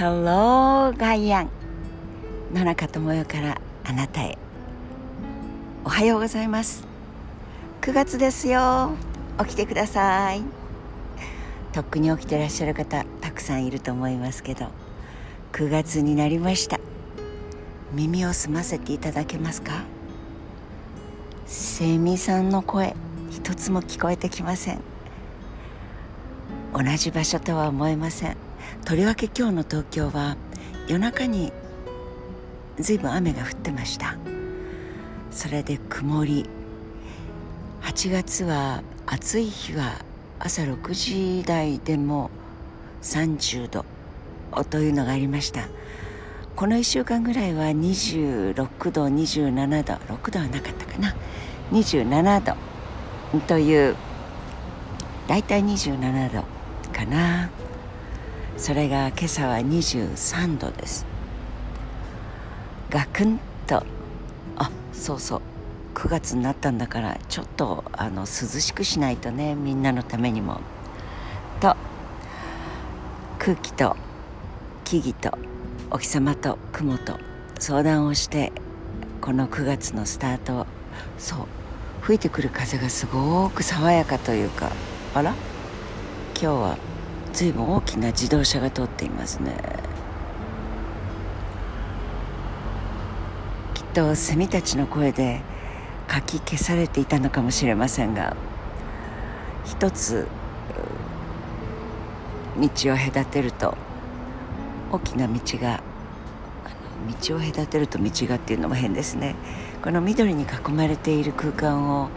Hello ガイアン野中智代からあなたへ。おはようございます。9月ですよ。起きてください。とっくに起きてらっしゃる方たくさんいると思いますけど9月になりました。耳を澄ませていただけますか？セミさんの声一つも聞こえてきません。同じ場所とは思えません。とりわけ今日の東京は夜中にずいぶん雨が降ってました。それで曇り。8月は暑い日は朝6時台でも30度というのがありました。この1週間ぐらいは26度27度6度はなかったかな。27度という大体27度かな。それが今朝は23度です。ガクンと。あそうそう。9月になったんだからちょっとあの涼しくしないとねみんなのためにも。と。空気と木々とお日様と雲と相談をしてこの9月のスタートそう。吹いてくる風がすごく爽やかというか。あら？今日は随分大きな自動車が通っていますね。きっとセミたちの声でかき消されていたのかもしれませんが一つ道を隔てると大きな道が道を隔てると道がっていうのも変ですね。この緑に囲まれている空間を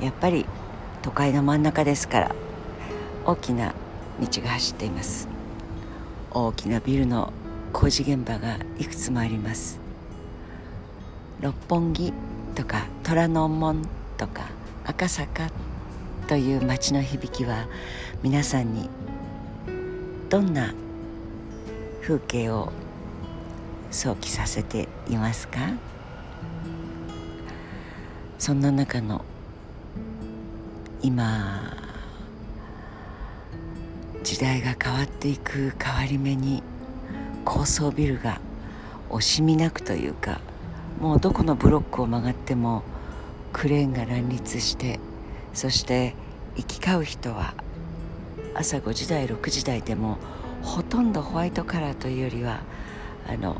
やっぱり都会の真ん中ですから大きな道が走っています。大きなビルの工事現場がいくつもあります。六本木とか虎ノ門とか赤坂という街の響きは皆さんにどんな風景を想起させていますか？そんな中の今時代が変わっていく変わり目に高層ビルが惜しみなくというかもうどこのブロックを曲がってもクレーンが乱立してそして行き交う人は朝5時台6時台でもほとんどホワイトカラーというよりはあの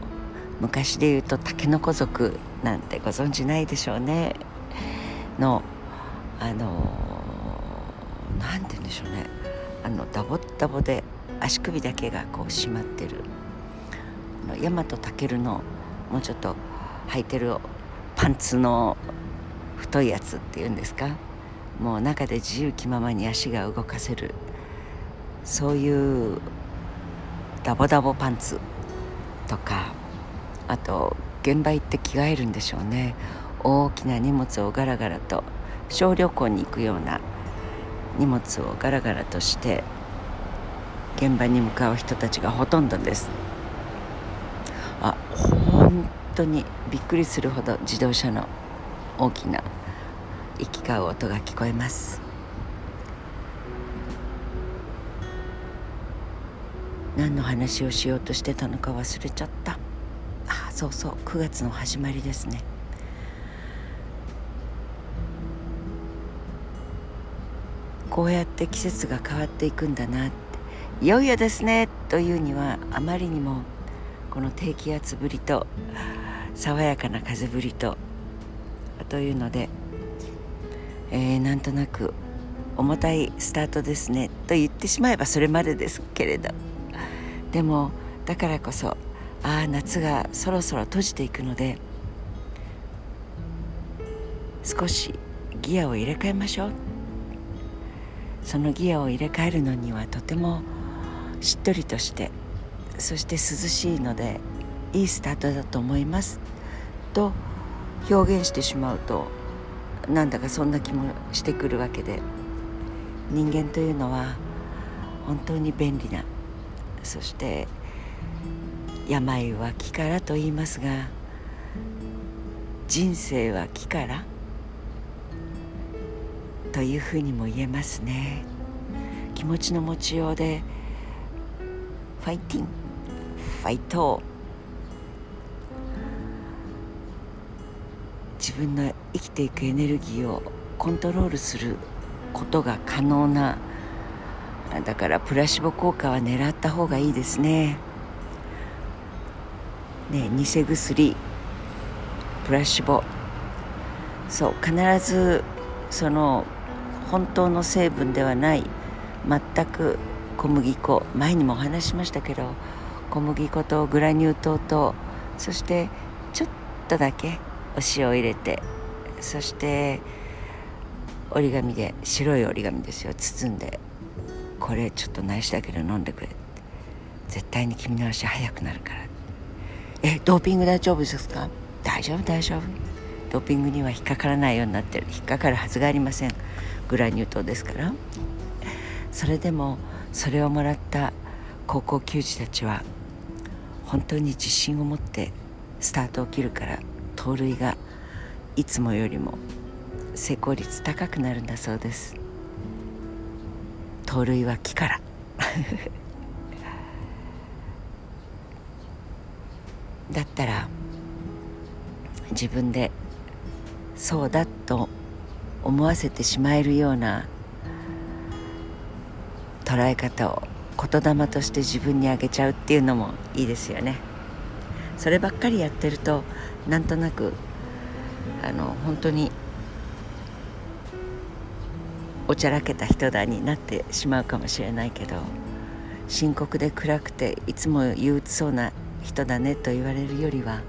昔で言うとタケノコ族なんてご存知ないでしょうね。のあの何て言うんでしょうね。あのダボダボで足首だけがこう締まってる大和健のもうちょっと履いてるパンツの太いやつっていうんですか？もう中で自由気ままに足が動かせるそういうダボダボパンツとかあと現場行って着替えるんでしょうね。大きな荷物をガラガラと小旅行に行くような荷物をガラガラとして現場に向かう人たちがほとんどです。あ本当にびっくりするほど自動車の大きな行き交う音が聞こえます。何の話をしようとしてたのか忘れちゃった。あそうそう9月の始まりですね。こうやって季節が変わっていくんだなっていよいよですねというにはあまりにもこの低気圧ぶりと爽やかな風ぶりとというので、えー、なんとなく重たいスタートですねと言ってしまえばそれまでですけれど。でもだからこそああ夏がそろそろ閉じていくので少しギアを入れ替えましょう。そのギアを入れ替えるのにはとてもしっとりとしてそして涼しいのでいいスタートだと思います。と表現してしまうとなんだかそんな気もしてくるわけで人間というのは本当に便利なそして病は気からと言いますが人生は気からというふうにも言えますね。気持ちの持ちようでファイティンファイト自分の生きていくエネルギーをコントロールすることが可能なだからプラシボ効果は狙った方がいいですね。ね偽薬プラシボ。そう必ずその本当の成分ではない全く小麦粉前にもお話しましたけど小麦粉とグラニュー糖とそしてちょっとだけお塩を入れてそして折り紙で白い折り紙ですよ。包んでこれちょっと内緒だけど飲んでくれ。絶対に君の足速くなるから。えドーピング大丈夫ですか？大丈夫大丈夫。ドーピングには引っかからないようになってる。引っかかるはずがありません。グラニュー糖ですから。それでもそれをもらった高校球児たちは本当に自信を持ってスタートを切るから盗塁がいつもよりも成功率高くなるんだそうです。盗塁は木から。だったら自分でそうだと思わせてしまえるような捉え方を言霊として自分にあげちゃうっていうのもいいですよね。そればっかりやってるとなんとなくあの本当におちゃらけた人だになってしまうかもしれないけど深刻で暗くていつも憂鬱そうな人だねと言われるよりは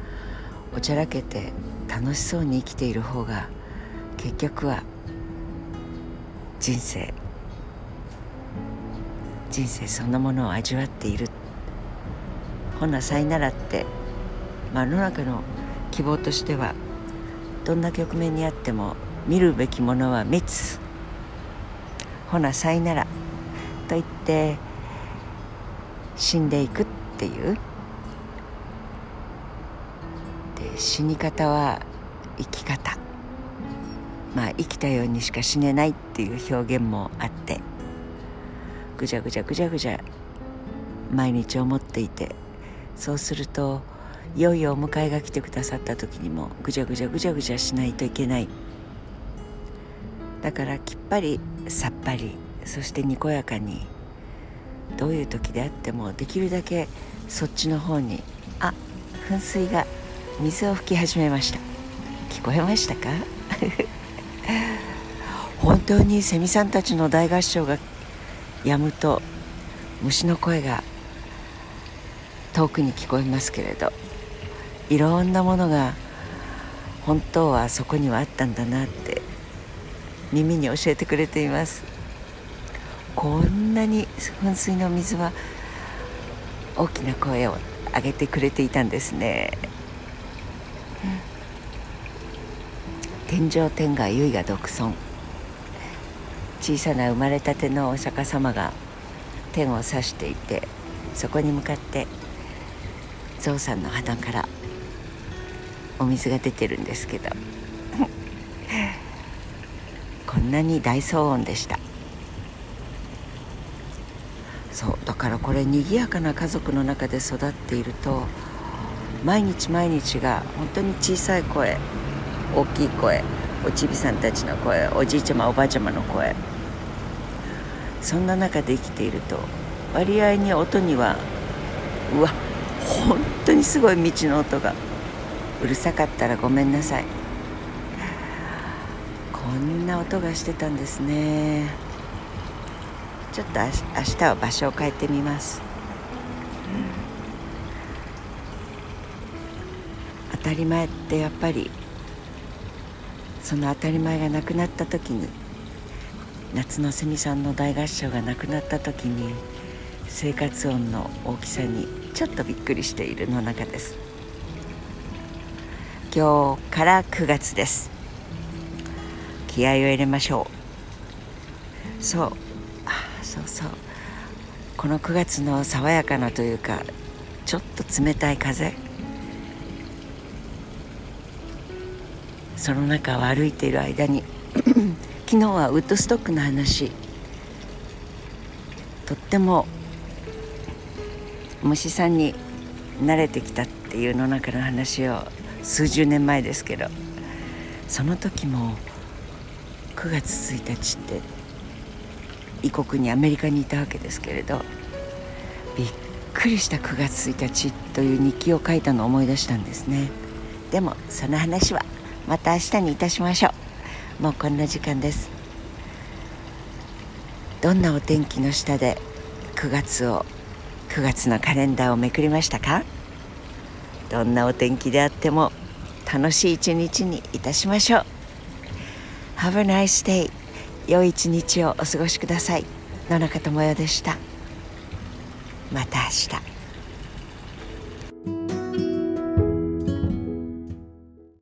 おちゃらけて楽しそうに生きている方が結局は人生人生そのものを味わっているほなさいならって世の中の希望としてはどんな局面にあっても見るべきものは滅ほなさいならと言って死んでいくっていう。で死に方は生き方。まあ生きたようにしか死ねないっていう表現もあってぐじゃぐじゃぐじゃぐじゃ毎日思っていてそうするといよいよお迎えが来てくださった時にもぐじゃぐじゃぐじゃぐじゃしないといけない。だからきっぱりさっぱりそしてにこやかにどういう時であってもできるだけそっちの方にあ噴水が水を吹き始めました。聞こえましたか？本当にセミさんたちの大合唱が止むと虫の声が遠くに聞こえますけれどいろんなものが本当はそこにはあったんだなって耳に教えてくれています。こんなに噴水の水は大きな声を上げてくれていたんですね。天上天下唯我独尊。小さな生まれたてのお釈迦様が天を指していてそこに向かってゾウさんの鼻からお水が出てるんですけど。こんなに大騒音でした。そうだからこれ賑やかな家族の中で育っていると毎日毎日が本当に小さい声。大きい声おちびさんたちの声おじいちゃまおばあちゃまの声。そんな中で生きていると割合に音にはうわ本当にすごい道の音が。うるさかったらごめんなさい。こんな音がしてたんですね。ちょっと明日は場所を変えてみます、当たり前ってやっぱりその当たり前がなくなった時に夏のセミさんの大合唱がなくなった時に生活音の大きさにちょっとびっくりしているの中です。今日から9月です。気合を入れましょう。そう。そうそう。この9月の爽やかなというかちょっと冷たい風。その中を歩いている間に 昨日はウッドストックの話。とっても虫さんに慣れてきたっていうの中の話を数十年前ですけどその時も9月1日って異国にアメリカにいたわけですけれどびっくりした9月1日という日記を書いたのを思い出したんですね。でもその話はまた明日にいたしましょう。もうこんな時間です。どんなお天気の下で9月を9月のカレンダーをめくりましたか？どんなお天気であっても楽しい一日にいたしましょう。Have a nice day. 良い一日をお過ごしください。野中智代でした。また明日。